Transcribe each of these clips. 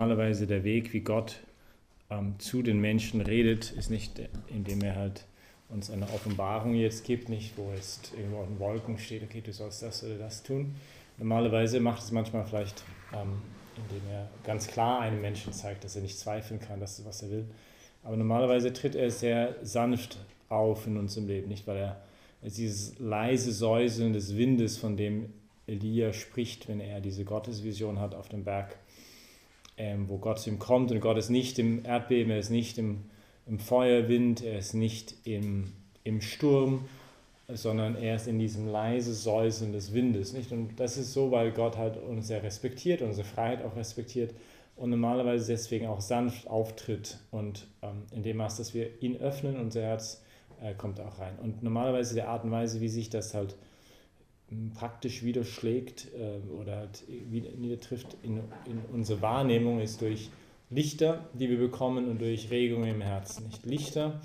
Normalerweise der Weg, wie Gott ähm, zu den Menschen redet, ist nicht, indem er halt uns eine Offenbarung jetzt gibt, nicht, wo jetzt irgendwo in Wolken steht, okay, du sollst das oder das tun. Normalerweise macht es manchmal vielleicht, ähm, indem er ganz klar einem Menschen zeigt, dass er nicht zweifeln kann, dass was er will. Aber normalerweise tritt er sehr sanft auf in unserem Leben, nicht, weil er dieses leise Säuseln des Windes, von dem Elia spricht, wenn er diese Gottesvision hat auf dem Berg, ähm, wo Gott zu ihm kommt. Und Gott ist nicht im Erdbeben, er ist nicht im im Feuerwind, er ist nicht im, im Sturm, sondern er ist in diesem leise Säuseln des Windes. Nicht? Und das ist so, weil Gott halt uns sehr respektiert, unsere Freiheit auch respektiert und normalerweise deswegen auch sanft auftritt und ähm, in dem Maß, dass wir ihn öffnen, unser Herz äh, kommt auch rein. Und normalerweise die Art und Weise, wie sich das halt praktisch widerschlägt äh, oder niedertrifft in, in unsere Wahrnehmung, ist durch Lichter, die wir bekommen und durch Regungen im Herzen. Nicht Lichter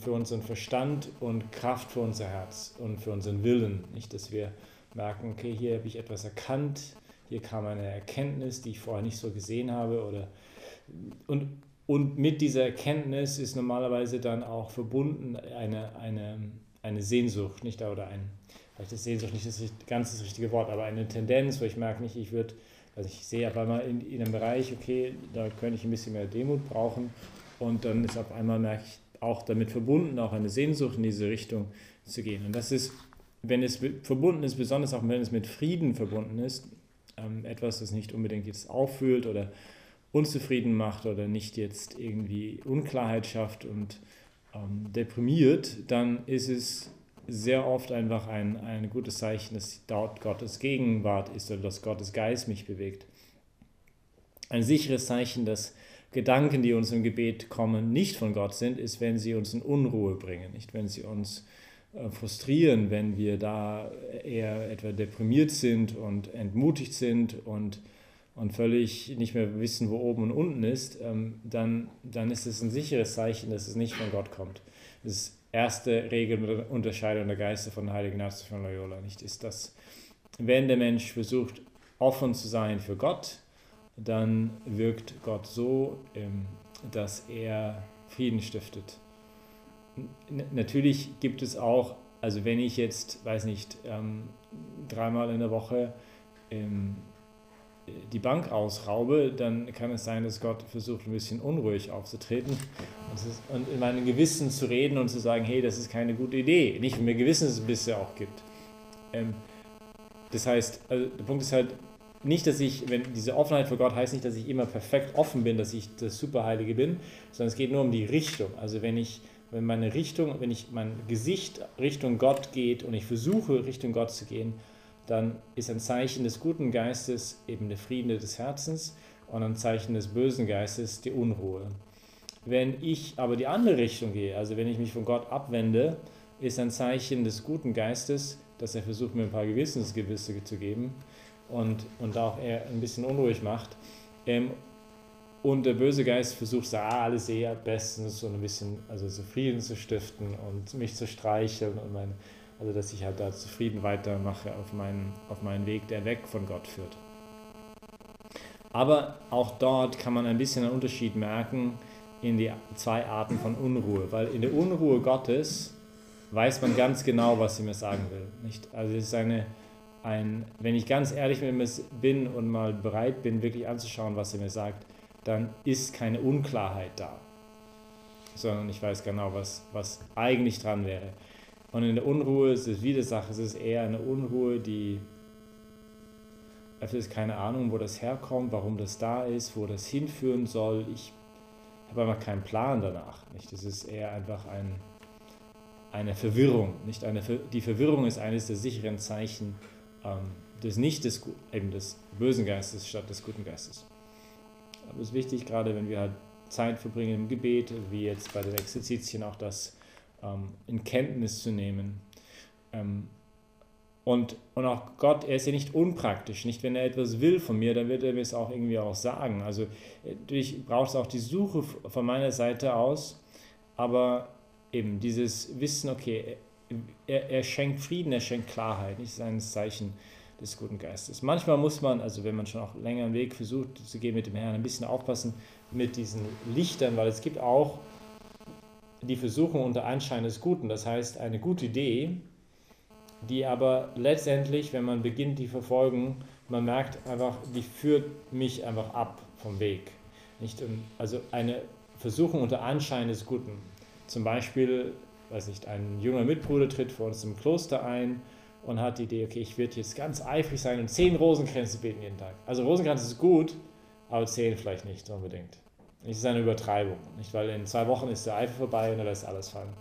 für unseren Verstand und Kraft für unser Herz und für unseren Willen. Nicht, dass wir merken, okay, hier habe ich etwas erkannt, hier kam eine Erkenntnis, die ich vorher nicht so gesehen habe. Oder, und, und mit dieser Erkenntnis ist normalerweise dann auch verbunden eine, eine, eine Sehnsucht, nicht oder ein, vielleicht ist Sehnsucht nicht das ganz das richtige Wort, aber eine Tendenz, wo ich merke, nicht, ich würde also ich sehe auf einmal in, in einem Bereich, okay, da könnte ich ein bisschen mehr Demut brauchen. Und dann ist auf einmal, merke ich, auch damit verbunden, auch eine Sehnsucht in diese Richtung zu gehen. Und das ist, wenn es verbunden ist, besonders auch wenn es mit Frieden verbunden ist, ähm, etwas, das nicht unbedingt jetzt auffühlt oder unzufrieden macht oder nicht jetzt irgendwie Unklarheit schafft und ähm, deprimiert, dann ist es sehr oft einfach ein, ein gutes Zeichen, dass dort Gottes Gegenwart ist oder dass Gottes Geist mich bewegt. Ein sicheres Zeichen, dass Gedanken, die uns im Gebet kommen, nicht von Gott sind, ist, wenn sie uns in Unruhe bringen, nicht wenn sie uns äh, frustrieren, wenn wir da eher etwa deprimiert sind und entmutigt sind und, und völlig nicht mehr wissen, wo oben und unten ist, ähm, dann, dann ist es ein sicheres Zeichen, dass es nicht von Gott kommt. Es ist erste Regel Unterscheidung der Geister von Heiligen Ignatius von Loyola nicht ist, dass wenn der Mensch versucht, offen zu sein für Gott, dann wirkt Gott so, ähm, dass er Frieden stiftet. Natürlich gibt es auch, also wenn ich jetzt, weiß nicht, ähm, dreimal in der Woche ähm, die Bank ausraube, dann kann es sein, dass Gott versucht, ein bisschen unruhig aufzutreten und, in meinem Gewissen zu reden und zu sagen, hey, das ist keine gute Idee. Nicht, wenn mir Gewissen es bisher auch gibt. Ähm, das heißt, also der Punkt ist halt nicht, dass ich, wenn diese Offenheit für Gott heißt nicht, dass ich immer perfekt offen bin, dass ich das Superheilige bin, sondern es geht nur um die Richtung. Also wenn ich, wenn meine Richtung, wenn ich mein Gesicht Richtung Gott geht und ich versuche Richtung Gott zu gehen, dann ist ein Zeichen des guten Geistes eben der Frieden des Herzens und ein Zeichen des bösen Geistes die Unruhe. Wenn ich aber die andere Richtung gehe, also wenn ich mich von Gott abwende, ist ein Zeichen des guten Geistes, dass er versucht, mir ein paar Gewissensgewisse zu geben und, und auch er ein bisschen unruhig macht. Ähm, und der böse Geist versucht, ah, alles eher bestens und ein bisschen also so Frieden zu stiften und mich zu streicheln und meine also dass ich halt da zufrieden weitermache auf meinen, auf meinen Weg, der weg von Gott führt. Aber auch dort kann man ein bisschen einen Unterschied merken in die zwei Arten von Unruhe, weil in der Unruhe Gottes weiß man ganz genau, was sie mir sagen will. Nicht? Also es ist eine, ein, wenn ich ganz ehrlich mit mir bin und mal bereit bin, wirklich anzuschauen, was sie mir sagt, dann ist keine Unklarheit da, sondern ich weiß genau, was, was eigentlich dran wäre. Und in der Unruhe ist es wieder Sache, es ist eher eine Unruhe, die ist keine Ahnung, wo das herkommt, warum das da ist, wo das hinführen soll. Ich habe einfach keinen Plan danach. Nicht? Das ist eher einfach ein, eine Verwirrung. Nicht eine, die Verwirrung ist eines der sicheren Zeichen ähm, des nicht des, eben des bösen Geistes statt des guten Geistes. Aber es ist wichtig, gerade wenn wir halt Zeit verbringen im Gebet, wie jetzt bei den Exerzitien auch das in Kenntnis zu nehmen. Ähm, und, und auch Gott, er ist ja nicht unpraktisch. Nicht, wenn er etwas will von mir, dann wird er mir es auch irgendwie auch sagen. Also ich brauche es auch die Suche von meiner Seite aus, aber eben dieses Wissen, okay, er, er schenkt Frieden, er schenkt Klarheit. Nicht sein Zeichen, des guten Geistes. Manchmal muss man, also wenn man schon auch länger einen Weg versucht zu gehen mit dem Herrn, ein bisschen aufpassen mit diesen Lichtern, weil es gibt auch die Versuchung unter Anschein des Guten. Das heißt, eine gute Idee, die aber letztendlich, wenn man beginnt, die verfolgen, man merkt einfach, die führt mich einfach ab vom Weg. Nicht? Also eine Versuchung unter Anschein des Guten. Zum Beispiel, weiß nicht, ein junger Mitbruder tritt vor uns im Kloster ein und hat die Idee, okay, ich werde jetzt ganz eifrig sein und zehn Rosenkränze beten jeden Tag. Also Rosenkranz ist gut, aber zehn vielleicht nicht unbedingt. Das ist eine Übertreibung, nicht? weil in zwei Wochen ist der Eifer vorbei und dann lässt alles fallen.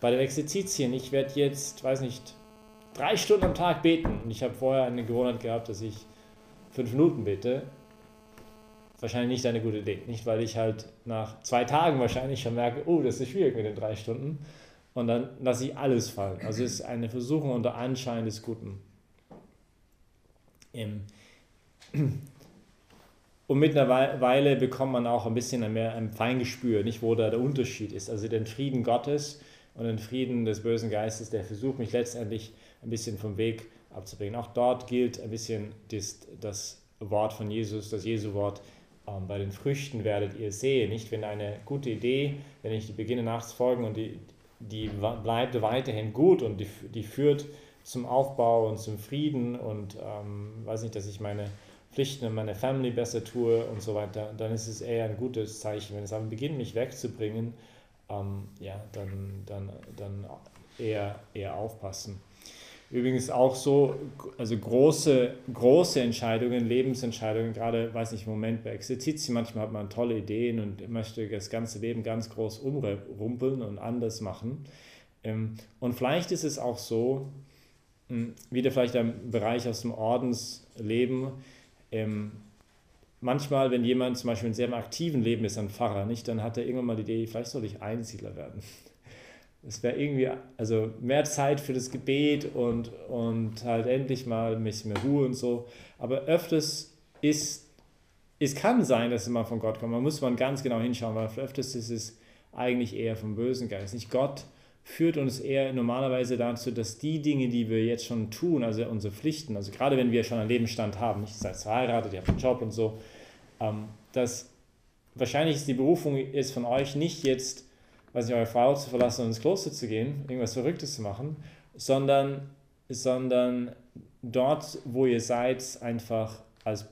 Bei den Exerzitien, ich werde jetzt, weiß nicht, drei Stunden am Tag beten und ich habe vorher eine Gewohnheit gehabt, dass ich fünf Minuten bete. Wahrscheinlich nicht eine gute Idee. Nicht, weil ich halt nach zwei Tagen wahrscheinlich schon merke, oh, das ist schwierig mit den drei Stunden. Und dann lasse ich alles fallen. Also es ist eine Versuchung unter Anschein des Guten. Und mit einer Weile bekommt man auch ein bisschen mehr ein Feingespür, nicht wo da der Unterschied ist. Also den Frieden Gottes und den Frieden des bösen Geistes, der versucht mich letztendlich ein bisschen vom Weg abzubringen. Auch dort gilt ein bisschen das, das Wort von Jesus, das Jesu-Wort, ähm, bei den Früchten werdet ihr sehen. Nicht, wenn eine gute Idee, wenn ich die beginne nachzufolgen und die, die bleibt weiterhin gut und die, die führt zum Aufbau und zum Frieden und ähm, weiß nicht, dass ich meine Pflichten und meine Family besser tue und so weiter, dann ist es eher ein gutes Zeichen. Wenn es aber beginnt, mich wegzubringen, ähm, ja, dann, dann, dann eher, eher aufpassen. Übrigens auch so, also große, große Entscheidungen, Lebensentscheidungen, gerade, weiß nicht, im Moment bei Exerzitien, manchmal hat man tolle Ideen und möchte das ganze Leben ganz groß umrumpeln und anders machen. Ähm, und vielleicht ist es auch so, hm, wieder vielleicht ein Bereich aus dem Ordensleben, ähm, manchmal, wenn jemand zum Beispiel in sehr aktiven Leben ist, ein Pfarrer, nicht, dann hat er irgendwann mal die Idee, vielleicht soll ich Einsiedler werden. Es wäre irgendwie, also mehr Zeit für das Gebet und, und halt endlich mal ein bisschen mehr Ruhe und so. Aber öfters ist, es kann sein, dass es mal von Gott kommt. Man muss man ganz genau hinschauen, weil öfters ist es eigentlich eher vom bösen Geist. Nicht Gott führt uns eher normalerweise dazu, dass die Dinge, die wir jetzt schon tun, also unsere Pflichten, also gerade wenn wir schon einen Lebensstand haben, nicht seid verheiratet, ihr habt einen Job und so, ähm, dass wahrscheinlich ist die Berufung jetzt von euch nicht jetzt, weiß nicht, eure Frau zu verlassen und ins Kloster zu gehen, irgendwas Verrücktes zu machen, sondern, sondern dort, wo ihr seid, einfach als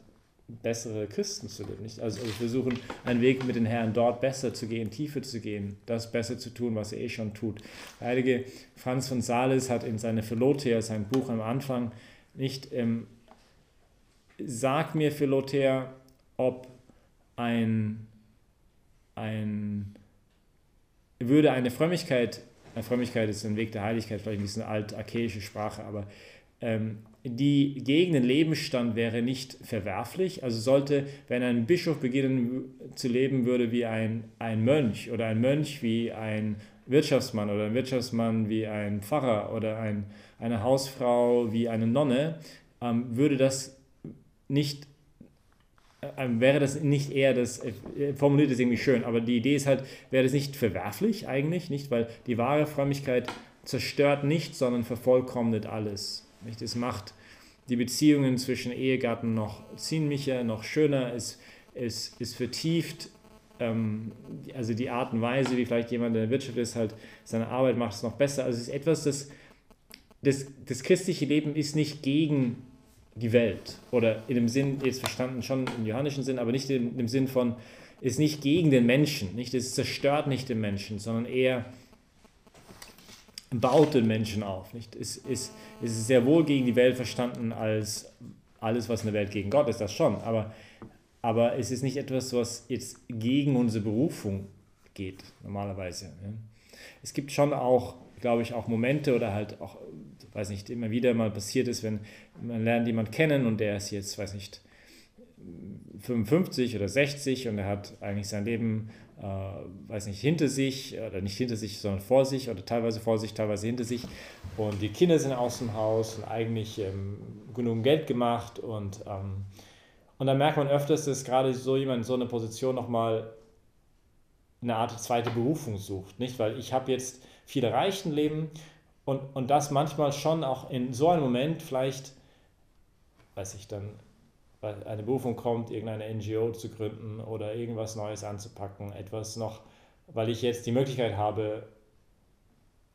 bessere Christen zu leben. Nicht? Also, also versuchen, einen Weg mit den Herren dort besser zu gehen, tiefer zu gehen, das besser zu tun, was er eh schon tut. Der heilige Franz von Sales hat in seiner Philothea, sein Buch am Anfang, nicht, ähm, sag mir Philothea, ob ein, ein, würde eine Frömmigkeit, eine Frömmigkeit ist ein Weg der Heiligkeit, vielleicht ein bisschen alt-archaische Sprache, aber ähm, die gegen den Lebensstand wäre nicht verwerflich. Also sollte, wenn ein Bischof beginnen zu leben würde wie ein, ein Mönch oder ein Mönch wie ein Wirtschaftsmann oder ein Wirtschaftsmann wie ein Pfarrer oder ein, eine Hausfrau wie eine Nonne, ähm, würde das nicht, äh, wäre das nicht eher das, äh, formuliert ist irgendwie schön, aber die Idee ist halt, wäre das nicht verwerflich eigentlich, nicht, weil die wahre Frömmigkeit zerstört nicht, sondern vervollkommnet alles. Nicht? Es macht die Beziehungen zwischen Ehegatten noch ziemlicher, noch schöner, es, es, es vertieft ähm, also die Art und Weise, wie vielleicht jemand in der Wirtschaft ist, halt seine Arbeit macht es noch besser. Also es ist etwas, das, das, das christliche Leben ist nicht gegen die Welt oder in dem Sinn, jetzt verstanden schon im johannischen Sinn, aber nicht in dem Sinn von, ist nicht gegen den Menschen, nicht, es zerstört nicht den Menschen, sondern eher baut den Menschen auf. Nicht? Es, es, es ist sehr wohl gegen die Welt verstanden als alles, was in der Welt gegen Gott ist, das schon. Aber, aber es ist nicht etwas, was jetzt gegen unsere Berufung geht, normalerweise. Es gibt schon auch, glaube ich, auch Momente oder halt auch, weiß nicht, immer wieder mal passiert ist, wenn man lernt jemanden kennen und der ist jetzt, weiß nicht, 55 oder 60 und er hat eigentlich sein Leben äh, weiß nicht, hinter sich, oder nicht hinter sich, sondern vor sich, oder teilweise vor sich, teilweise hinter sich. Und die Kinder sind aus dem Haus und eigentlich ähm, genug Geld gemacht. Und, ähm, und dann merkt man öfters, dass gerade so jemand in so einer Position nochmal eine Art zweite Berufung sucht. Nicht? Weil ich habe jetzt viel erreicht Leben und, und das manchmal schon auch in so einem Moment vielleicht weiß ich dann, eine Berufung kommt, irgendeine NGO zu gründen oder irgendwas Neues anzupacken, etwas noch, weil ich jetzt die Möglichkeit habe,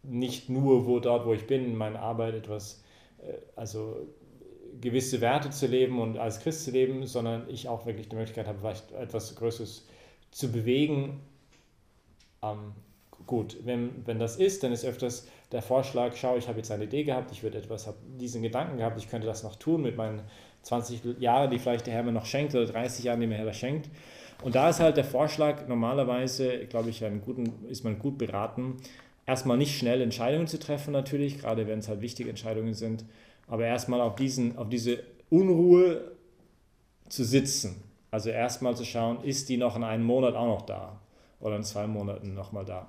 nicht nur wo dort, wo ich bin, in meiner Arbeit etwas, äh, also gewisse Werte zu leben und als Christ zu leben, sondern ich auch wirklich die Möglichkeit habe, vielleicht etwas Größeres zu bewegen. Ähm, gut, wenn, wenn das ist, dann ist öfters der Vorschlag, schau, ich habe jetzt eine Idee gehabt, ich würde etwas, habe diesen Gedanken gehabt, ich könnte das noch tun mit meinen 20 Jahren, die vielleicht der Herr mir noch schenkt oder 30 Jahren, die mir der Herr schenkt. Und da ist halt der Vorschlag, normalerweise, glaube ich, guten, ist man gut beraten, erstmal nicht schnell Entscheidungen zu treffen natürlich, gerade wenn es halt wichtige Entscheidungen sind, aber erstmal auf, auf diese Unruhe zu sitzen. Also erstmal zu schauen, ist die noch in einem Monat auch noch da oder in zwei Monaten nochmal da.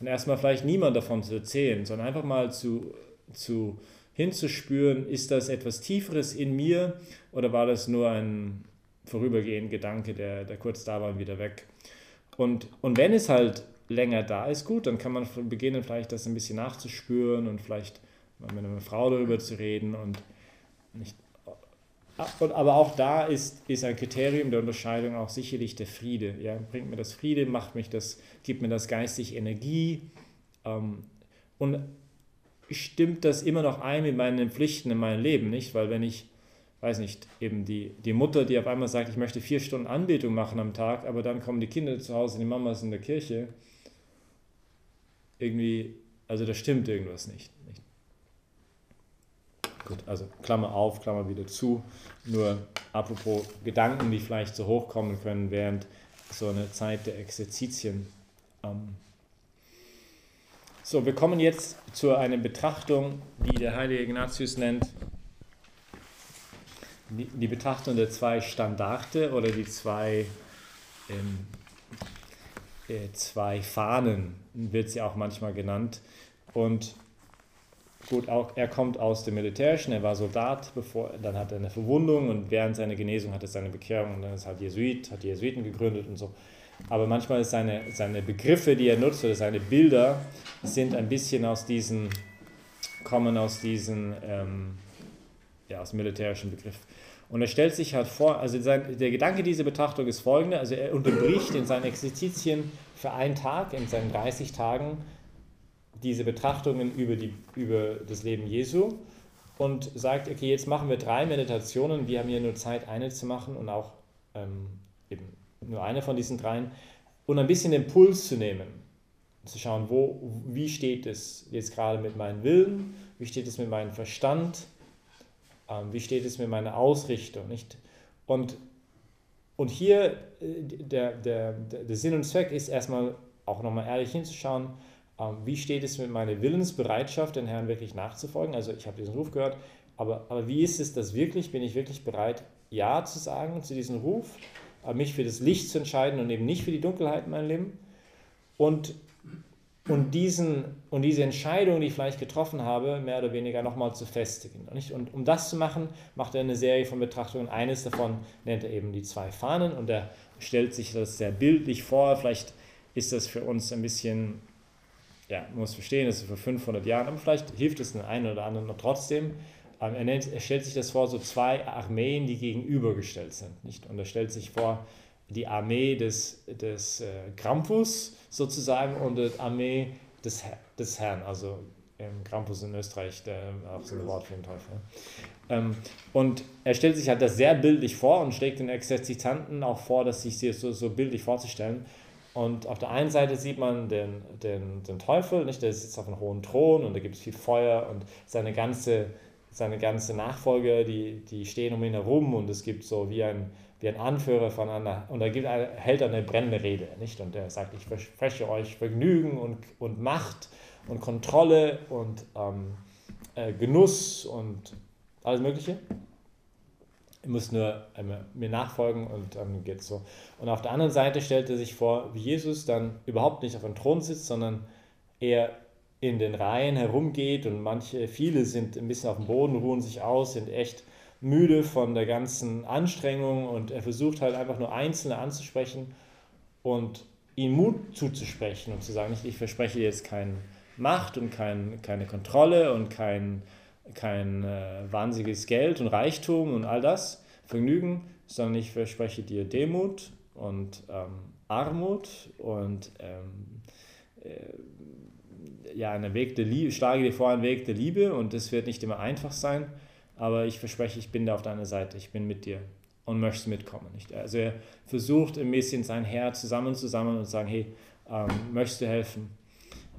Und erstmal vielleicht niemand davon zu erzählen, sondern einfach mal zu, zu hinzuspüren, ist das etwas Tieferes in mir oder war das nur ein vorübergehender Gedanke, der, der kurz da war und wieder weg. Und, und wenn es halt länger da ist, gut, dann kann man beginnen, vielleicht das ein bisschen nachzuspüren und vielleicht mit einer Frau darüber zu reden und nicht. Aber auch da ist, ist ein Kriterium der Unterscheidung auch sicherlich der Friede. Ja? Bringt mir das Friede, macht mich das, gibt mir das geistig Energie. Ähm, und stimmt das immer noch ein mit meinen Pflichten in meinem Leben, nicht? Weil wenn ich, weiß nicht, eben die, die Mutter, die auf einmal sagt, ich möchte vier Stunden Anbetung machen am Tag, aber dann kommen die Kinder zu Hause, die Mama ist in der Kirche, irgendwie, also da stimmt irgendwas nicht. nicht? Gut, also Klammer auf, Klammer wieder zu. Nur apropos Gedanken, die vielleicht so hochkommen können während so einer Zeit der Exerzitien. Ähm, so, wir kommen jetzt zu einer Betrachtung, die der heilige Ignatius nennt, die, die Betrachtung der zwei Standarte oder die zwei, ähm, äh, zwei Fahnen, wird sie auch manchmal genannt. Und gut, auch er kommt aus dem Militärischen, er war Soldat, bevor, dann hat er eine Verwundung und während seiner Genesung hat er seine Bekehrung und dann ist halt Jesuit, hat die Jesuiten gegründet und so aber manchmal ist seine, seine Begriffe, die er nutzt, oder seine Bilder, sind ein bisschen aus diesen, kommen aus diesen, ähm, ja, aus militärischen Begriff. Und er stellt sich halt vor, also sein, der Gedanke dieser Betrachtung ist folgender, also er unterbricht in seinen Exerzitien für einen Tag, in seinen 30 Tagen, diese Betrachtungen über, die, über das Leben Jesu und sagt, okay, jetzt machen wir drei Meditationen, wir haben hier nur Zeit, eine zu machen und auch ähm, eben nur eine von diesen dreien, und ein bisschen den Puls zu nehmen, zu schauen, wo, wie steht es jetzt gerade mit meinem Willen, wie steht es mit meinem Verstand, ähm, wie steht es mit meiner Ausrichtung. Nicht? Und, und hier, äh, der, der, der Sinn und Zweck ist erstmal auch nochmal ehrlich hinzuschauen, wie steht es mit meiner Willensbereitschaft, den Herrn wirklich nachzufolgen. Also ich habe diesen Ruf gehört, aber, aber wie ist es das wirklich? Bin ich wirklich bereit, Ja zu sagen zu diesem Ruf? mich für das Licht zu entscheiden und eben nicht für die Dunkelheit in meinem Leben. Und, und, diesen, und diese Entscheidung, die ich vielleicht getroffen habe, mehr oder weniger nochmal zu festigen. Und um das zu machen, macht er eine Serie von Betrachtungen. Eines davon nennt er eben die zwei Fahnen und er stellt sich das sehr bildlich vor. Vielleicht ist das für uns ein bisschen, ja, man muss verstehen, das ist vor 500 Jahren, aber vielleicht hilft es den einen oder anderen noch trotzdem. Ähm, er, nennt, er, stellt sich das vor, so zwei Armeen, die gegenübergestellt sind. Nicht? Und er stellt sich vor, die Armee des, des äh, Krampus sozusagen und die Armee des, des Herrn, also ähm, Krampus in Österreich, der, auch so ein Wort für den Teufel. Ähm, und er stellt sich halt das sehr bildlich vor und schlägt den Exerzitanten auch vor, dass sich so, so bildlich vorzustellen. Und auf der einen Seite sieht man den, den, den Teufel, nicht? der sitzt auf einem hohen Thron und da gibt es viel Feuer und seine ganze seine ganze Nachfolger, die, die stehen um ihn herum und es gibt so wie ein, wie ein Anführer von einer, und da gibt, hält er eine brennende Rede, nicht? Und er sagt, ich verspreche euch Vergnügen und, und Macht und Kontrolle und ähm, äh, Genuss und alles Mögliche. Ihr müsst nur mir nachfolgen und dann geht es so. Und auf der anderen Seite stellt er sich vor, wie Jesus dann überhaupt nicht auf dem Thron sitzt, sondern er in den Reihen herumgeht und manche, viele sind ein bisschen auf dem Boden, ruhen sich aus, sind echt müde von der ganzen Anstrengung und er versucht halt einfach nur Einzelne anzusprechen und ihnen Mut zuzusprechen und zu sagen, ich verspreche jetzt keine Macht und kein, keine Kontrolle und kein, kein äh, wahnsinniges Geld und Reichtum und all das, Vergnügen, sondern ich verspreche dir Demut und ähm, Armut und ähm, äh, ja, einen Weg der Liebe, schlage dir vor einen Weg der Liebe und das wird nicht immer einfach sein, aber ich verspreche, ich bin da auf deiner Seite, ich bin mit dir und möchte mitkommen. Nicht? Also er versucht ein bisschen sein Herz zusammenzusammeln und zu sagen, hey, ähm, möchtest du helfen?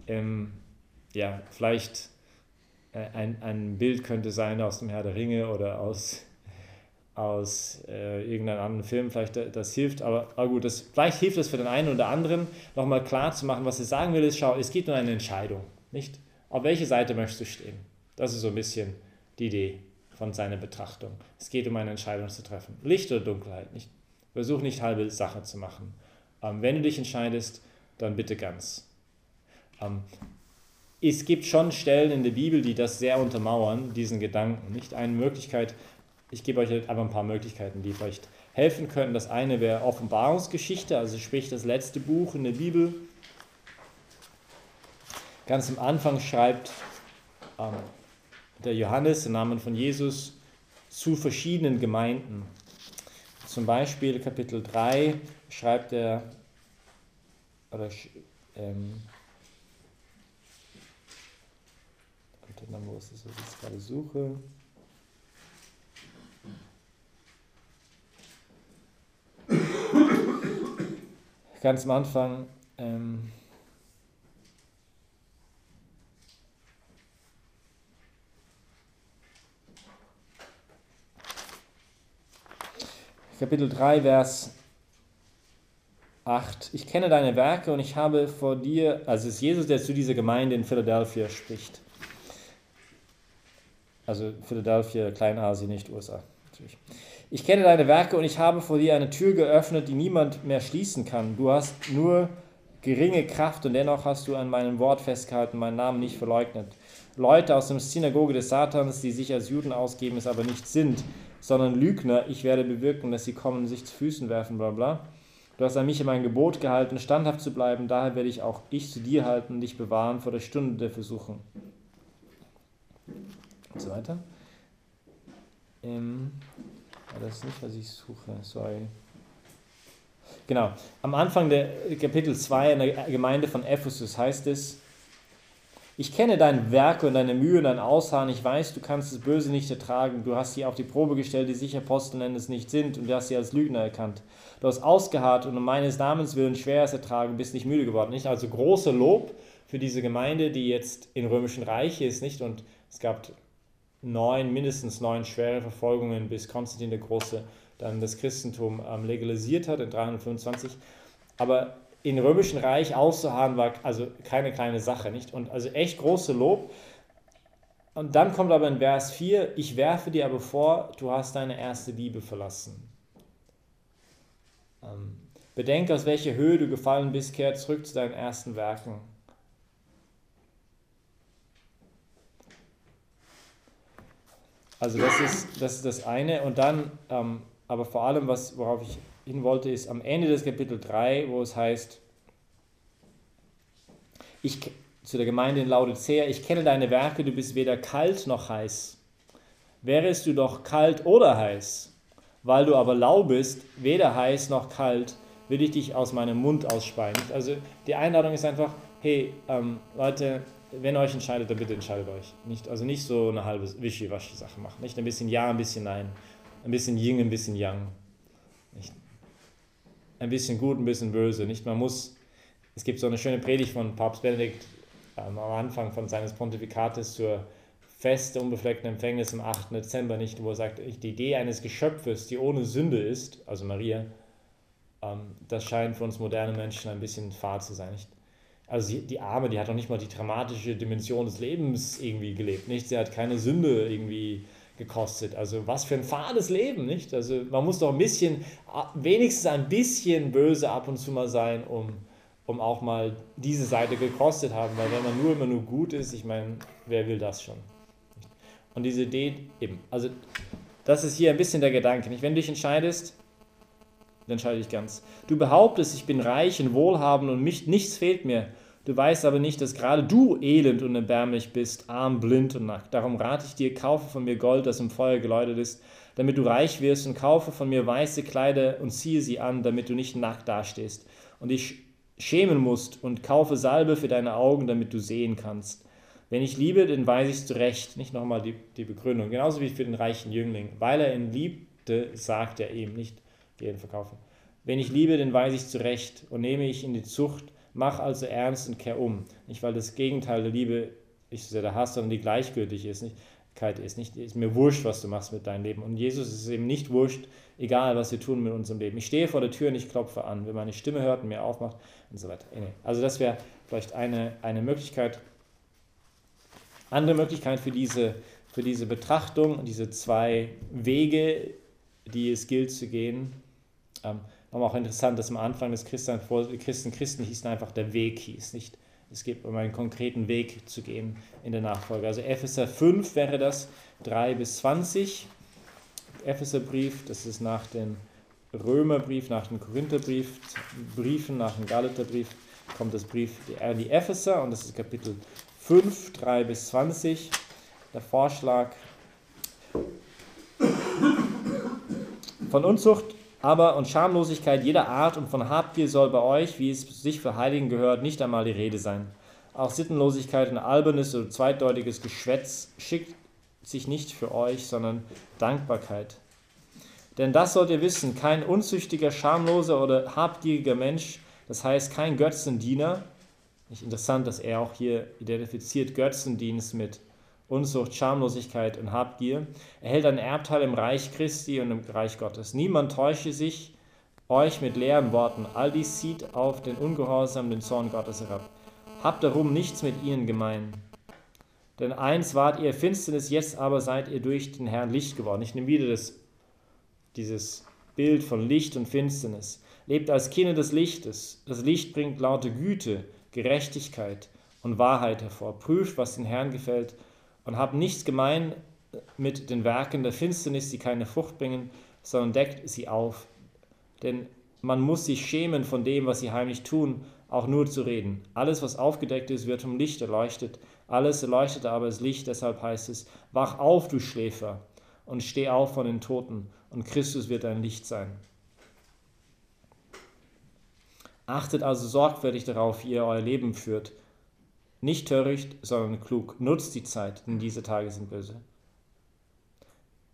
Ähm, ja, vielleicht ein, ein Bild könnte sein aus dem Herr der Ringe oder aus, aus äh, irgendeinem anderen Film, vielleicht äh, das hilft, aber, aber gut, das, vielleicht hilft es für den einen oder anderen, nochmal klar zu machen, was er sagen will, ist, schau, es geht nur eine Entscheidung, nicht? Auf welche Seite möchtest du stehen? Das ist so ein bisschen die Idee von seiner Betrachtung. Es geht um eine Entscheidung zu treffen. Licht oder Dunkelheit, nicht? Versuch nicht halbe Sache zu machen. Ähm, wenn du dich entscheidest, dann bitte ganz. Ähm, es gibt schon Stellen in der Bibel, die das sehr untermauern, diesen Gedanken. Nicht eine Möglichkeit, ich gebe euch einfach ein paar Möglichkeiten, die vielleicht helfen können. Das eine wäre Offenbarungsgeschichte, also sprich das letzte Buch in der Bibel. Ganz am Anfang schreibt ähm, der Johannes im Namen von Jesus zu verschiedenen Gemeinden. Zum Beispiel Kapitel 3 schreibt er, oder ähm, wo ist das, was ich gerade suche? Ganz am Anfang ähm, Kapitel 3, Vers 8. Ich kenne deine Werke und ich habe vor dir, also es ist Jesus, der zu dieser Gemeinde in Philadelphia spricht. Also Philadelphia, Kleinasien, nicht USA. Natürlich. Ich kenne deine Werke und ich habe vor dir eine Tür geöffnet, die niemand mehr schließen kann. Du hast nur geringe Kraft und dennoch hast du an meinem Wort festgehalten, meinen Namen nicht verleugnet. Leute aus der Synagoge des Satans, die sich als Juden ausgeben, es aber nicht sind, sondern Lügner, ich werde bewirken, dass sie kommen sich zu Füßen werfen, bla bla. Du hast an mich in mein Gebot gehalten, standhaft zu bleiben, daher werde ich auch ich zu dir halten und dich bewahren vor der Stunde der Versuchung. Und so weiter. Ähm, das ist nicht, was ich suche, sorry. Genau, am Anfang der Kapitel 2 in der Gemeinde von Ephesus heißt es, ich kenne dein Werk und deine Mühe und dein Ausharren. Ich weiß, du kannst das Böse nicht ertragen. Du hast sie auf die Probe gestellt, die sich Apostel nennen es nicht sind, und du hast sie als Lügner erkannt. Du hast ausgeharrt und um meines Namens willen schweres ertragen, bist nicht müde geworden. Nicht? Also große Lob für diese Gemeinde, die jetzt im Römischen Reich ist, nicht? Und es gab neun, mindestens neun schwere Verfolgungen, bis Konstantin der Große dann das Christentum ähm, legalisiert hat in 325. Aber im Römischen Reich auszuharren war also keine kleine Sache, nicht? Und also echt große Lob. Und dann kommt aber in Vers 4, ich werfe dir aber vor, du hast deine erste Liebe verlassen. Ähm, bedenke, aus welcher Höhe du gefallen bist, kehr zurück zu deinen ersten Werken. Also das ist das, ist das eine. Und dann, ähm, aber vor allem, was, worauf ich hin wollte, ist am Ende des Kapitel 3, wo es heißt, ich, zu der Gemeinde in Laodicea, ich kenne deine Werke, du bist weder kalt noch heiß. Wärest du doch kalt oder heiß, weil du aber lau bist, weder heiß noch kalt, will ich dich aus meinem Mund ausspeien. Also die Einladung ist einfach, hey, ähm, Leute, wenn ihr euch entscheidet, dann bitte entscheidet euch. Nicht, also nicht so eine halbe Wischiwaschi-Sache machen. Nicht ein bisschen Ja, ein bisschen Nein. Ein bisschen Yin, ein bisschen Yang. Nicht ein bisschen gut, ein bisschen böse. Nicht? Man muss, es gibt so eine schöne Predigt von Papst Benedikt ähm, am Anfang von seines Pontifikates zur Fest der unbefleckten Empfängnis am 8. Dezember, nicht, wo er sagt, die Idee eines Geschöpfes, die ohne Sünde ist, also Maria, ähm, das scheint für uns moderne Menschen ein bisschen fad zu sein. Nicht? Also die, die Arme, die hat noch nicht mal die dramatische Dimension des Lebens irgendwie gelebt. Nicht? Sie hat keine Sünde irgendwie gekostet. Also was für ein fades Leben, nicht? Also man muss doch ein bisschen, wenigstens ein bisschen böse ab und zu mal sein, um, um auch mal diese Seite gekostet haben, weil wenn man nur immer nur gut ist, ich meine, wer will das schon? Und diese Idee eben, also das ist hier ein bisschen der Gedanke, nicht? Wenn du dich entscheidest, dann entscheide ich ganz. Du behauptest, ich bin reich und wohlhabend und mich, nichts fehlt mir. Du weißt aber nicht, dass gerade du elend und erbärmlich bist, arm, blind und nackt. Darum rate ich dir, kaufe von mir Gold, das im Feuer geläutert ist, damit du reich wirst, und kaufe von mir weiße Kleider und ziehe sie an, damit du nicht nackt dastehst und dich schämen musst, und kaufe Salbe für deine Augen, damit du sehen kannst. Wenn ich liebe, dann weiß ich es zurecht. Nicht nochmal die, die Begründung. Genauso wie für den reichen Jüngling. Weil er ihn liebte, sagt er ihm nicht, geh ihn verkaufen. Wenn ich liebe, dann weiß ich zurecht und nehme ich in die Zucht, mach also ernst und kehr um. Nicht, weil das Gegenteil der Liebe nicht so sehr der Hass, sondern die gleichgültig ist. Nicht? Ist nicht, ist mir wurscht, was du machst mit deinem Leben. Und Jesus ist eben nicht wurscht, egal was wir tun mit unserem Leben. Ich stehe vor der Tür und ich klopfe an, wenn meine Stimme hört und mir aufmacht und so weiter. Also das wäre vielleicht eine, eine Möglichkeit. Andere Möglichkeit für diese, für diese Betrachtung, diese zwei Wege, die es gilt zu gehen. Ähm, aber auch interessant, dass am Anfang des Christen, Christen, Christen hießen einfach der Weg hieß, nicht es geht um einen konkreten Weg zu gehen in der Nachfolge. Also Epheser 5 wäre das, 3 bis 20. Epheserbrief, das ist nach dem Römerbrief, nach dem Korintherbrief, Briefen, nach dem Galaterbrief kommt das Brief an die Epheser und das ist Kapitel 5, 3 bis 20. Der Vorschlag von Unzucht aber und Schamlosigkeit jeder Art und von Habgier soll bei euch, wie es sich für Heiligen gehört, nicht einmal die Rede sein. Auch Sittenlosigkeit und albernes oder zweitdeutiges Geschwätz schickt sich nicht für euch, sondern Dankbarkeit. Denn das sollt ihr wissen, kein unzüchtiger, schamloser oder habgieriger Mensch, das heißt kein Götzendiener, nicht interessant, dass er auch hier identifiziert Götzendienst mit Unzucht, Schamlosigkeit und Habgier, erhält ein Erbteil im Reich Christi und im Reich Gottes. Niemand täusche sich euch mit leeren Worten. All dies zieht auf den Ungehorsam, den Zorn Gottes herab. Habt darum nichts mit ihnen gemein. Denn eins wart ihr Finsternis, jetzt aber seid ihr durch den Herrn Licht geworden. Ich nehme wieder das, dieses Bild von Licht und Finsternis. Lebt als Kinder des Lichtes. Das Licht bringt laute Güte, Gerechtigkeit und Wahrheit hervor. Prüft, was den Herrn gefällt und habt nichts gemein mit den Werken der Finsternis, die keine Frucht bringen, sondern deckt sie auf. Denn man muss sich schämen von dem, was sie heimlich tun, auch nur zu reden. Alles, was aufgedeckt ist, wird vom Licht erleuchtet. Alles erleuchtet aber das Licht, deshalb heißt es, wach auf, du Schläfer, und steh auf von den Toten, und Christus wird dein Licht sein. Achtet also sorgfältig darauf, wie ihr euer Leben führt, nicht töricht, sondern klug. Nutzt die Zeit, denn diese Tage sind böse.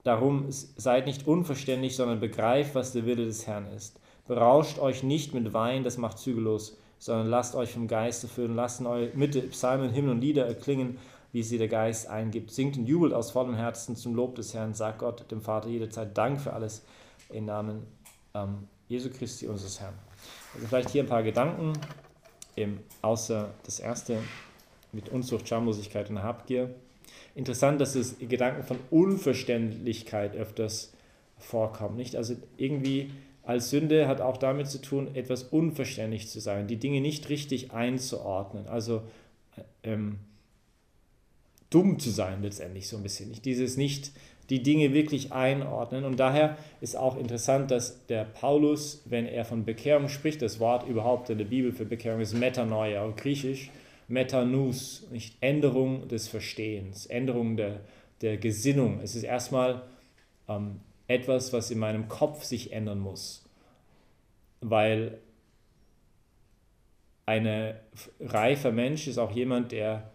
Darum seid nicht unverständlich, sondern begreift, was der Wille des Herrn ist. Berauscht euch nicht mit Wein, das macht zügellos, sondern lasst euch vom Geist erfüllen. Lasst in eure Psalmen, Hymnen und Lieder erklingen, wie sie der Geist eingibt. Singt und jubelt aus vollem Herzen zum Lob des Herrn. Sagt Gott, dem Vater, jederzeit Dank für alles im Namen ähm, Jesu Christi, unseres Herrn. Also vielleicht hier ein paar Gedanken, eben außer das erste mit Unzucht, Schamlosigkeit und Habgier. Interessant, dass es Gedanken von Unverständlichkeit öfters vorkommen. Nicht? Also irgendwie als Sünde hat auch damit zu tun, etwas unverständlich zu sein, die Dinge nicht richtig einzuordnen. Also ähm, dumm zu sein letztendlich so ein bisschen. Nicht? Dieses nicht die Dinge wirklich einordnen. Und daher ist auch interessant, dass der Paulus, wenn er von Bekehrung spricht, das Wort überhaupt in der Bibel für Bekehrung ist Metanoia, Griechisch, Metanus, nicht Änderung des Verstehens, Änderung der, der Gesinnung. Es ist erstmal ähm, etwas, was in meinem Kopf sich ändern muss, weil ein reifer Mensch ist auch jemand, der,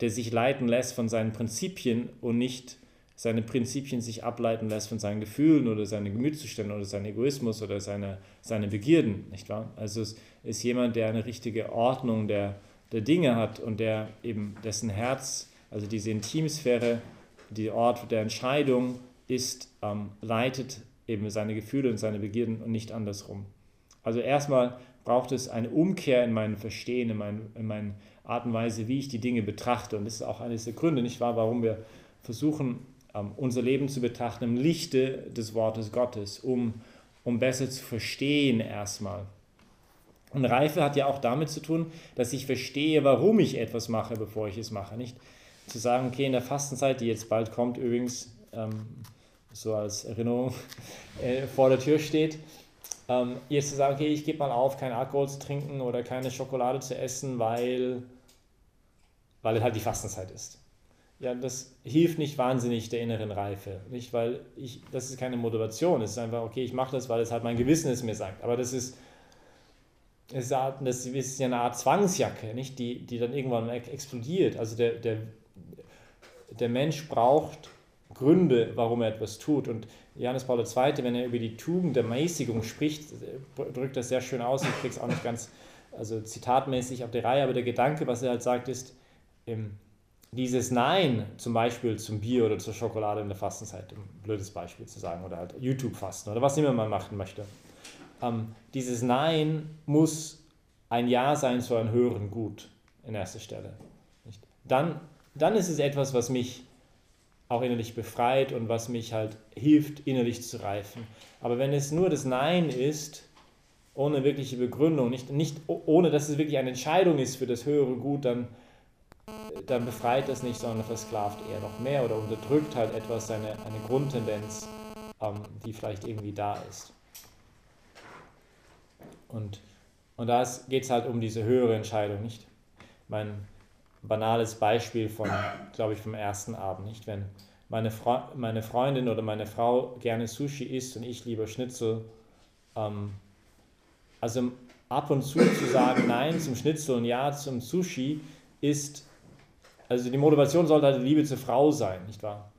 der sich leiten lässt von seinen Prinzipien und nicht seine Prinzipien sich ableiten lässt von seinen Gefühlen oder seinen Gemütszuständen oder seinem Egoismus oder seine, seine Begierden, nicht wahr? Also es ist jemand, der eine richtige Ordnung der, der Dinge hat und der eben dessen Herz, also diese Intimsphäre, die Ort der Entscheidung ist, ähm, leitet eben seine Gefühle und seine Begierden und nicht andersrum. Also erstmal braucht es eine Umkehr in meinem Verstehen, in, mein, in meiner Art und Weise, wie ich die Dinge betrachte. Und das ist auch eines der Gründe, nicht wahr, warum wir versuchen, ähm, unser Leben zu betrachten im Lichte des Wortes Gottes, um, um besser zu verstehen erstmal. Und Reife hat ja auch damit zu tun, dass ich verstehe, warum ich etwas mache, bevor ich es mache. Nicht zu sagen, okay, in der Fastenzeit, die jetzt bald kommt, übrigens, ähm, so als Erinnerung, äh, vor der Tür steht, Ähm, jetzt zu sagen, okay, ich gebe mal auf, keinen Alkohol zu trinken oder keine Schokolade zu essen, weil, weil es halt die Fastenzeit ist. Ja, das hilft nicht wahnsinnig der inneren Reife. Nicht, weil ich, das ist keine Motivation. Es ist einfach, okay, ich mache das, weil es halt mein Gewissen es mir sagt. Aber das ist, das ist ja eine Art Zwangsjacke, nicht? Die, die dann irgendwann explodiert. Also der, der, der Mensch braucht Gründe, warum er etwas tut. Und Johannes Paul II., wenn er über die Tugend der Mäßigung spricht, drückt das sehr schön aus. Ich kriege es auch nicht ganz also zitatmäßig auf die Reihe, aber der Gedanke, was er halt sagt, ist, dieses Nein zum Beispiel zum Bier oder zur Schokolade in der Fastenzeit, um ein blödes Beispiel zu sagen, oder halt YouTube-Fasten oder was immer man machen möchte. Ähm, dieses Nein muss ein Ja sein zu einem höheren Gut in erster Stelle. Dann, dann ist es etwas, was mich auch innerlich befreit und was mich halt hilft, innerlich zu reifen. Aber wenn es nur das Nein ist, ohne wirkliche Begründung, nicht, nicht ohne dass es wirklich eine Entscheidung ist für das höhere Gut, dann, dann befreit das nicht, sondern versklavt eher noch mehr oder unterdrückt halt etwas, eine, eine Grundtendenz, ähm, die vielleicht irgendwie da ist. Und, und da geht es halt um diese höhere Entscheidung, nicht? Mein banales Beispiel von, glaube ich, vom ersten Abend, nicht? Wenn meine, Fre meine Freundin oder meine Frau gerne Sushi isst und ich lieber Schnitzel, ähm, also ab und zu zu sagen Nein zum Schnitzel und Ja zum Sushi ist, also die Motivation sollte halt Liebe zur Frau sein, nicht wahr?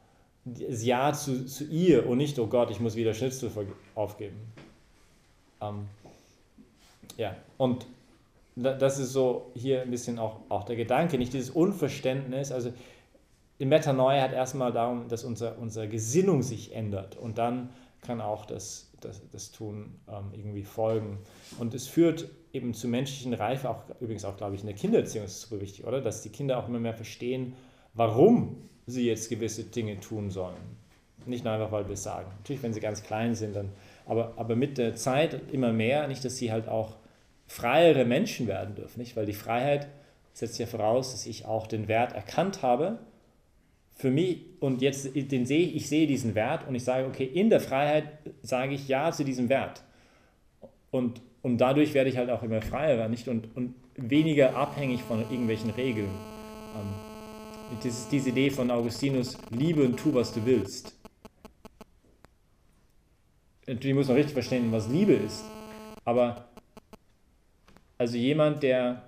Das Ja zu, zu ihr und nicht, oh Gott, ich muss wieder Schnitzel aufgeben. Ähm, ja, und das ist so hier ein bisschen auch, auch der Gedanke, nicht dieses Unverständnis. Also die Metanoia hat erstmal darum, dass unser, unsere Gesinnung sich ändert und dann kann auch das, das, das Tun ähm, irgendwie folgen. Und es führt eben zu menschlichen Reife, auch übrigens auch, glaube ich, in der Kindererziehung ist es super wichtig, oder? Dass die Kinder auch immer mehr verstehen, warum sie jetzt gewisse Dinge tun sollen. Nicht nur einfach, weil wir es sagen. Natürlich, wenn sie ganz klein sind, dann, aber, aber mit der Zeit immer mehr, nicht, dass sie halt auch freiere Menschen werden dürfen, nicht? Weil die Freiheit setzt ja voraus, dass ich auch den Wert erkannt habe für mich und jetzt den sehe ich sehe diesen Wert und ich sage, okay, in der Freiheit sage ich ja zu diesem Wert. Und, und dadurch werde ich halt auch immer freier, nicht? Und, und weniger abhängig von irgendwelchen Regeln. Ähm, das ist diese Idee von Augustinus, liebe und tu, was du willst. Natürlich muss man richtig verstehen, was Liebe ist. Aber also jemand, der,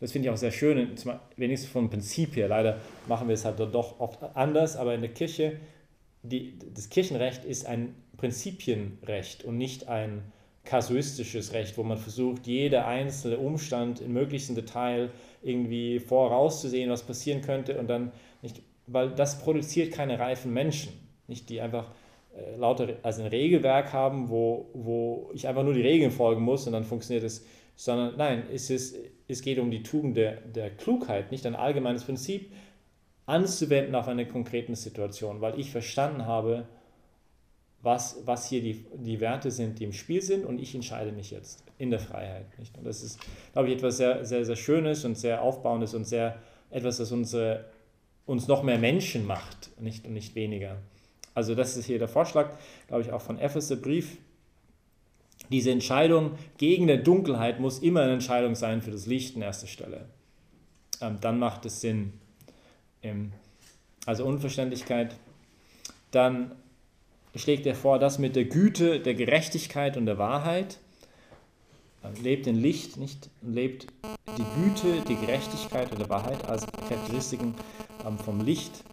das finde ich auch sehr schön, wenigstens vom Prinzip her, leider machen wir es halt doch oft anders, aber in der Kirche, die, das Kirchenrecht ist ein Prinzipienrecht und nicht ein kasuistisches Recht, wo man versucht, jeder einzelne Umstand in möglichstem Detail irgendwie vorauszusehen, was passieren könnte und dann nicht, weil das produziert keine reifen Menschen, nicht die einfach äh, lauter, also ein Regelwerk haben, wo, wo ich einfach nur die Regeln folgen muss und dann funktioniert es sondern nein, es, ist, es geht um die Tugend der, der Klugheit, nicht ein allgemeines Prinzip anzuwenden auf eine konkrete Situation, weil ich verstanden habe, was, was hier die, die Werte sind, die im Spiel sind und ich entscheide mich jetzt in der Freiheit. Nicht? Und das ist, glaube ich, etwas sehr, sehr, sehr Schönes und sehr Aufbauendes und sehr etwas, das unsere, uns noch mehr Menschen macht nicht, und nicht weniger. Also das ist hier der Vorschlag, glaube ich, auch von Epheser Brief diese Entscheidung gegen die Dunkelheit muss immer eine Entscheidung sein für das Licht in erster Stelle. Ähm, dann macht es Sinn. Ähm, also Unverständlichkeit. Dann schlägt er vor, das mit der Güte, der Gerechtigkeit und der Wahrheit. Ähm, lebt in Licht, nicht lebt die Güte, die Gerechtigkeit und der Wahrheit als Charakteristiken ähm, vom Licht.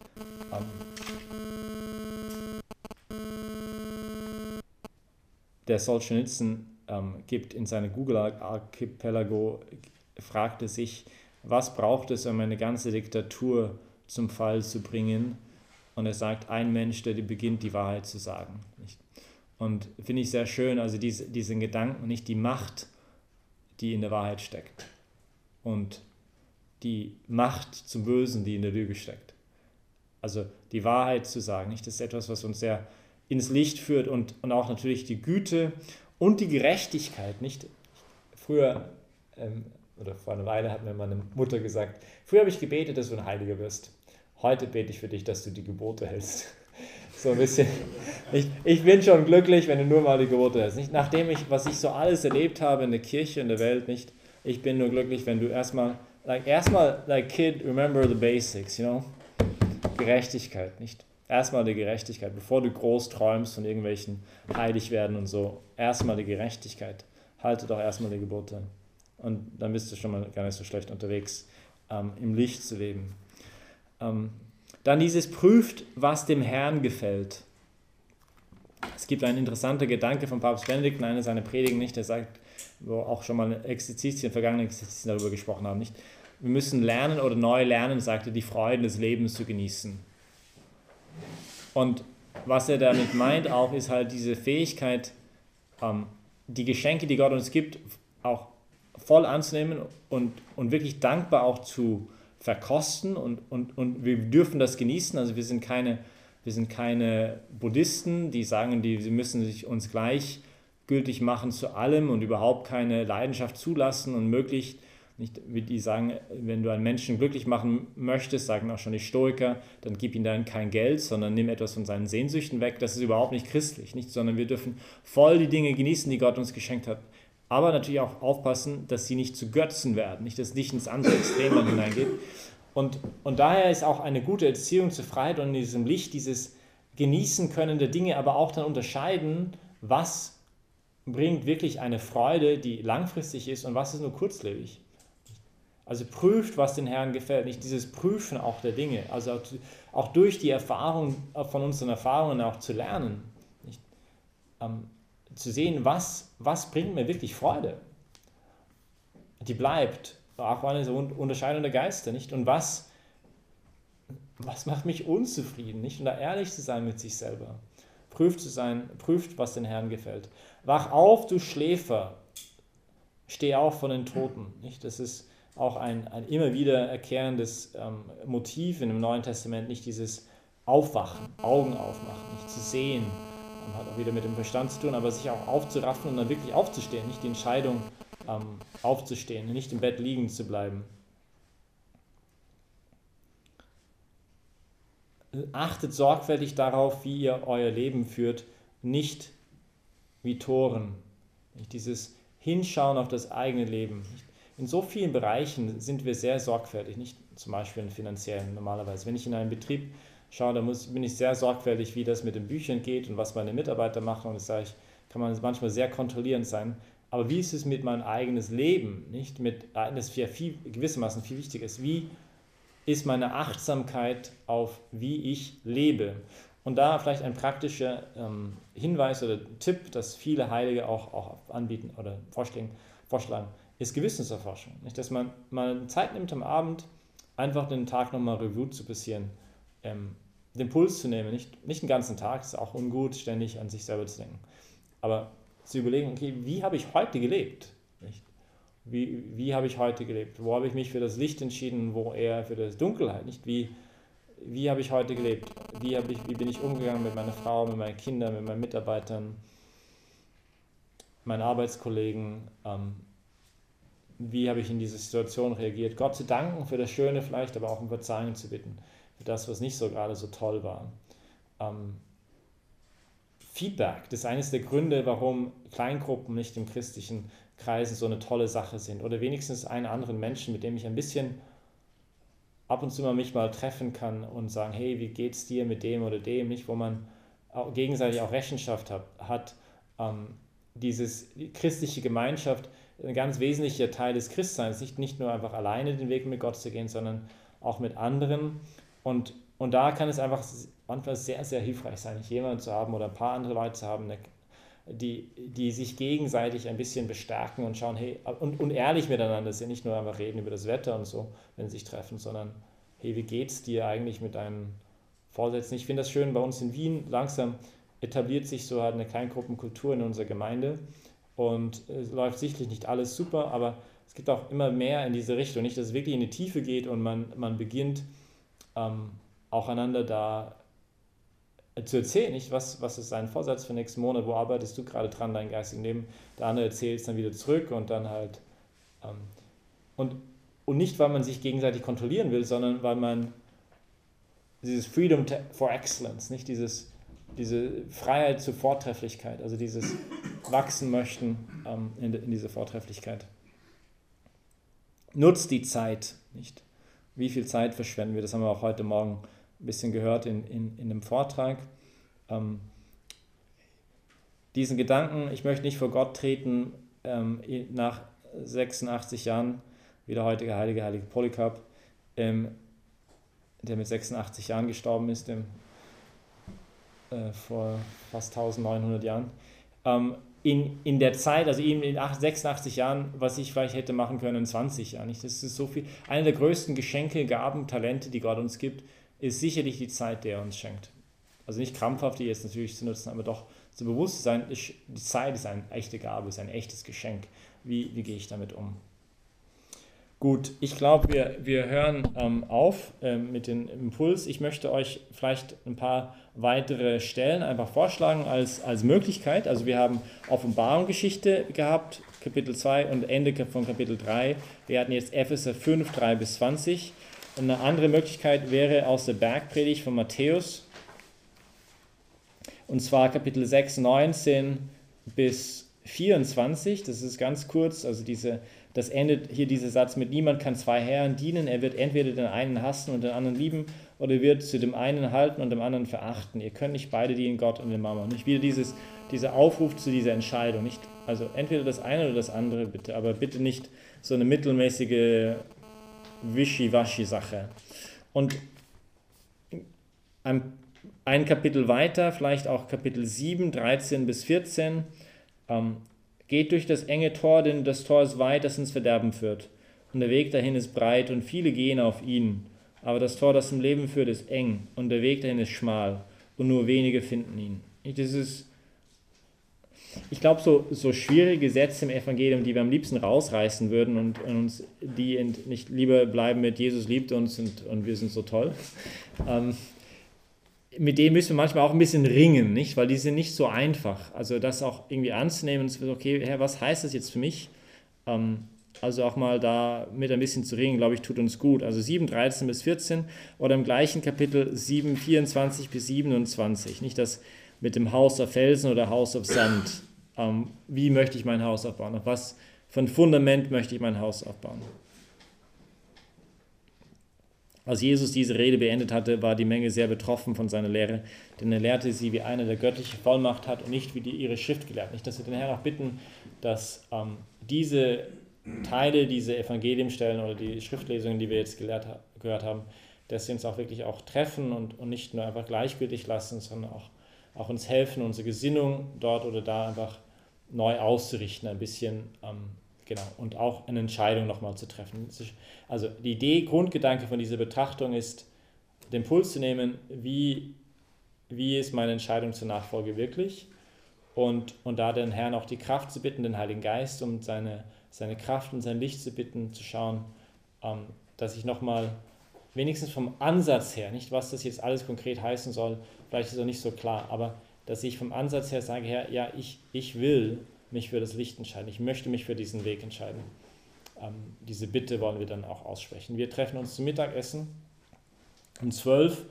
Der Solzhenitsyn ähm, gibt in seinem Google Archipelago, fragte sich, was braucht es, um eine ganze Diktatur zum Fall zu bringen? Und er sagt, ein Mensch, der beginnt, die Wahrheit zu sagen. Und finde ich sehr schön, also diese, diesen Gedanken, nicht die Macht, die in der Wahrheit steckt. Und die Macht zum Bösen, die in der Lüge steckt. Also die Wahrheit zu sagen, nicht? Das ist etwas, was uns sehr ins Licht führt und, und auch natürlich die Güte und die Gerechtigkeit. Nicht? Früher, ähm, oder vor einer Weile hat mir meine Mutter gesagt, früher habe ich gebetet, dass du ein Heiliger wirst. Heute bete ich für dich, dass du die Gebote hältst. So ein bisschen. Ich, ich bin schon glücklich, wenn du nur mal die Geburt hast. Nicht nachdem ich, was ich so alles erlebt habe in der Kirche, in der Welt, nicht. Ich bin nur glücklich, wenn du erstmal, like, erstmal, like kid, remember the basics, you know? Gerechtigkeit, nicht? Erstmal die Gerechtigkeit, bevor du groß träumst von irgendwelchen Heiligwerden und so. Erstmal die Gerechtigkeit. Halte doch erstmal die Geburt an. Und dann bist du schon mal gar nicht so schlecht unterwegs, ähm, im Licht zu leben. Ähm, dann dieses prüft, was dem Herrn gefällt. Es gibt einen interessanten Gedanke von Papst Benedikt in einer seiner Predigen, nicht, der sagt, wo auch schon mal Exerzitien, vergangene Exerzitien darüber gesprochen haben, nicht? Wir müssen lernen oder neu lernen, sagte, die Freuden des Lebens zu genießen. Und was er damit meint auch, ist halt diese Fähigkeit, ähm, die Geschenke, die Gott uns gibt, auch voll anzunehmen und, und wirklich dankbar auch zu verkosten und, und, und wir dürfen das genießen. Also wir sind keine, wir sind keine Buddhisten, die sagen, die, sie müssen sich uns gleichgültig machen zu allem und überhaupt keine Leidenschaft zulassen und möglichst nicht, wie die sagen, wenn du einen Menschen glücklich machen möchtest, sagen auch schon die Stoiker, dann gib ihm dann kein Geld, sondern nimm etwas von seinen Sehnsüchten weg. Das ist überhaupt nicht christlich, nicht? sondern wir dürfen voll die Dinge genießen, die Gott uns geschenkt hat. Aber natürlich auch aufpassen, dass sie nicht zu Götzen werden, nicht, dass nicht ins andere Extrem hineingeht. Und, und daher ist auch eine gute Erziehung zur Freiheit und in diesem Licht dieses Genießen können der Dinge, aber auch dann unterscheiden, was bringt wirklich eine Freude, die langfristig ist und was ist nur kurzlebig. Also prüft, was den Herrn gefällt, nicht dieses Prüfen auch der Dinge, also auch, durch die Erfahrung, von unseren Erfahrungen auch zu lernen, nicht? Ähm, zu sehen, was, was bringt mir wirklich Freude. Die bleibt, auch eine so Unterscheidung der Geister, nicht? Und was, was macht mich unzufrieden, nicht? Und da ehrlich zu sein mit sich selber. Prüft zu sein, prüft, was den Herrn gefällt. Wach auf, du Schläfer, steh auf von den Toten, nicht? Das ist auch ein, ein immer wiederkehrendes ähm, Motiv in dem Neuen Testament, nicht dieses Aufwachen, Augen aufmachen, nicht zu sehen, ähm, hat auch wieder mit dem Verstand zu tun, aber sich auch aufzuraffen und dann wirklich aufzustehen, nicht die Entscheidung ähm, aufzustehen, nicht im Bett liegen zu bleiben. Achtet sorgfältig darauf, wie ihr euer Leben führt, nicht wie Toren. Nicht dieses Hinschauen auf das eigene Leben. Nicht in so vielen Bereichen sind wir sehr sorgfältig, nicht zum Beispiel in finanziellen normalerweise. Wenn ich in einen Betrieb schaue, dann muss, bin ich sehr sorgfältig, wie das mit den Büchern geht und was meine Mitarbeiter machen. Und das sage ich, kann man manchmal sehr kontrollierend sein. Aber wie ist es mit meinem eigenes Leben? Nicht mit, das ja viel, gewissermaßen viel wichtiger ist. Wie ist meine Achtsamkeit auf, wie ich lebe? Und da vielleicht ein praktischer ähm, Hinweis oder Tipp, das viele Heilige auch, auch anbieten oder vorschlagen, vorschlagen ist Gewissenserforschung. Nicht? Dass man mal Zeit nimmt am Abend, einfach den Tag nochmal Revue zu passieren, ähm, den Puls zu nehmen, nicht, nicht den ganzen Tag, ist auch ungut, ständig an sich selber zu denken, aber zu überlegen, okay, wie habe ich heute gelebt? Nicht? Wie, wie habe ich heute gelebt? Wo habe ich mich für das Licht entschieden, wo eher für das Dunkelheit? Nicht? Wie, wie habe ich heute gelebt? Wie, habe ich, wie bin ich umgegangen mit meiner Frau, mit meinen Kindern, mit meinen Mitarbeitern, meinen Arbeitskollegen? Ähm, wie habe ich in diese Situation reagiert. Gott zu danken für das Schöne vielleicht, aber auch um Verzeihung zu bitten für das, was nicht so gerade so toll war. Ähm, Feedback, das ist eines der Gründe, warum Kleingruppen nicht im christlichen Kreisen so eine tolle Sache sind. Oder wenigstens einen anderen Menschen, mit dem ich ein bisschen ab und zu mal mich mal treffen kann und sagen, hey, wie geht's dir mit dem oder dem, nicht, wo man gegenseitig auch Rechenschaft hat. hat ähm, dieses christliche Gemeinschaft ein ganz wesentlicher Teil des Christseins, nicht, nicht nur einfach alleine den Weg mit Gott zu gehen, sondern auch mit anderen. Und, und da kann es einfach manchmal sehr, sehr hilfreich sein, jemanden zu haben oder ein paar andere Leute zu haben, die, die sich gegenseitig ein bisschen bestärken und schauen, hey, und, und ehrlich miteinander sind, nicht nur einfach reden über das Wetter und so, wenn sie sich treffen, sondern hey, wie geht's dir eigentlich mit deinem Vorsätzen? Ich finde das schön, bei uns in Wien langsam etabliert sich so halt eine Kleingruppenkultur in unserer Gemeinde und es läuft sichtlich nicht alles super, aber es gibt auch immer mehr in diese Richtung. Nicht, dass es wirklich in die Tiefe geht und man, man beginnt ähm, auch einander da zu erzählen, nicht? Was, was ist dein Vorsatz für nächsten Monat, wo arbeitest du gerade dran, dein geistigen Leben? Der andere erzählt es dann wieder zurück und dann halt. Ähm, und, und nicht, weil man sich gegenseitig kontrollieren will, sondern weil man dieses Freedom for Excellence, nicht dieses diese Freiheit zur Vortrefflichkeit, also dieses Wachsen möchten ähm, in, in diese Vortrefflichkeit. Nutzt die Zeit, nicht? Wie viel Zeit verschwenden wir? Das haben wir auch heute Morgen ein bisschen gehört in, in, in dem Vortrag. Ähm, diesen Gedanken, ich möchte nicht vor Gott treten, ähm, nach 86 Jahren, wie der heutige heilige, heilige Polycarp, ähm, der mit 86 Jahren gestorben ist, dem, äh, vor fast 1900 Jahren. Ähm, in, in der Zeit, also eben in 86 Jahren, was ich vielleicht hätte machen können in 20 Jahren. Das ist so viel. Eine der größten Geschenke, Gaben, Talente, die Gott uns gibt, ist sicherlich die Zeit, die er uns schenkt. Also nicht krampfhaft die jetzt natürlich zu nutzen, aber doch zu Bewusstsein, die Zeit ist eine echte Gabe, ist ein echtes Geschenk. Wie, wie gehe ich damit um? Gut, ich glaube, wir, wir hören ähm, auf ähm, mit dem Impuls. Ich möchte euch vielleicht ein paar weitere Stellen einfach vorschlagen als, als Möglichkeit. Also wir haben Offenbarungsgeschichte gehabt, Kapitel 2 und Ende von Kapitel 3. Wir hatten jetzt Epheser 5, 3 bis 20. Und eine andere Möglichkeit wäre aus der Bergpredigt von Matthäus. Und zwar Kapitel 6, 19 bis 24. Das ist ganz kurz, also diese das endet hier dieser Satz mit, niemand kann zwei Herren dienen, er wird entweder den einen hassen und den anderen lieben oder wird zu dem einen halten und dem anderen verachten. Ihr könnt nicht beide dienen, Gott und dem Mama. Nicht wieder dieses, dieser Aufruf zu dieser Entscheidung. Nicht, also entweder das eine oder das andere bitte, aber bitte nicht so eine mittelmäßige Wischiwaschi-Sache. Und ein, ein Kapitel weiter, vielleicht auch Kapitel 7, 13 bis 14, ähm, Geht durch das enge Tor, denn das Tor ist weit, das ins Verderben führt. Und der Weg dahin ist breit und viele gehen auf ihn. Aber das Tor, das zum Leben führt, ist eng und der Weg dahin ist schmal und nur wenige finden ihn. Das ist, ich glaube, so, so schwierige Sätze im Evangelium, die wir am liebsten rausreißen würden und, und uns die nicht lieber bleiben mit Jesus liebt uns und, und wir sind so toll. Ähm, mit denen müssen wir manchmal auch ein bisschen ringen, nicht? Weil die sind nicht so einfach. Also das auch irgendwie anzunehmen und zu sagen, okay, Herr, was heißt das jetzt für mich? Ähm, also auch mal da mit ein bisschen zu ringen, glaube ich, tut uns gut. Also 7, 13 bis 14 oder im gleichen Kapitel 7, 24 bis 27. Nicht das mit dem Haus auf Felsen oder Haus auf Sand. Ähm, wie möchte ich mein Haus aufbauen? Auf was für ein Fundament möchte ich mein Haus aufbauen? Als Jesus diese Rede beendet hatte, war die Menge sehr betroffen von seiner Lehre, denn er lehrte sie, wie einer, der göttliche Vollmacht hat und nicht wie die ihre Schrift gelehrt. Nicht, dass wir den Herrn auch bitten, dass ähm, diese Teile, diese Evangeliumstellen oder die Schriftlesungen, die wir jetzt gelehrt, gehört haben, dass sie uns auch wirklich auch treffen und, und nicht nur einfach gleichgültig lassen, sondern auch, auch uns helfen, unsere Gesinnung dort oder da einfach neu auszurichten, ein bisschen ähm, Genau, und auch eine Entscheidung nochmal zu treffen. Also die Idee, Grundgedanke von dieser Betrachtung ist, den Puls zu nehmen, wie, wie ist meine Entscheidung zur Nachfolge wirklich? Und, und da den Herrn auch die Kraft zu bitten, den Heiligen Geist, um seine, seine Kraft und sein Licht zu bitten, zu schauen, ähm, dass ich nochmal wenigstens vom Ansatz her, nicht was das jetzt alles konkret heißen soll, vielleicht ist es auch nicht so klar, aber dass ich vom Ansatz her sage, Herr, ja, ich, ich will mich für das Licht entscheiden. Ich möchte mich für diesen Weg entscheiden. Ähm, diese Bitte wollen wir dann auch aussprechen. Wir treffen uns zum Mittagessen um 12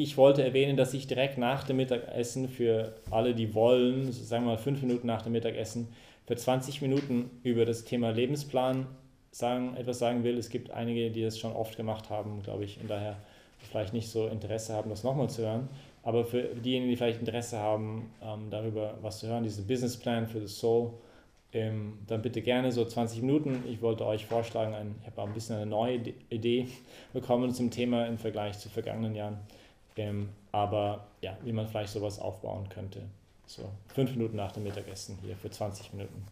ich wollte erwähnen, dass ich direkt nach dem Mittagessen für alle, die wollen, sagen wir mal fünf Minuten nach dem Mittagessen, für 20 Minuten über das Thema Lebensplan sagen, etwas sagen will. Es gibt einige, die das schon oft gemacht haben, glaube ich, und daher vielleicht nicht so Interesse haben, das nochmal zu hören. Aber für diejenigen, die vielleicht Interesse haben, ähm, darüber was zu hören, diesen Businessplan für das Soul, ähm, dann bitte gerne so 20 Minuten. Ich wollte euch vorschlagen, ein, ich habe ein bisschen eine neue Idee bekommen zum Thema im Vergleich zu vergangenen Jahren. Ähm, aber ja, wie man vielleicht sowas aufbauen könnte. So fünf Minuten nach dem Mittagessen hier für 20 Minuten.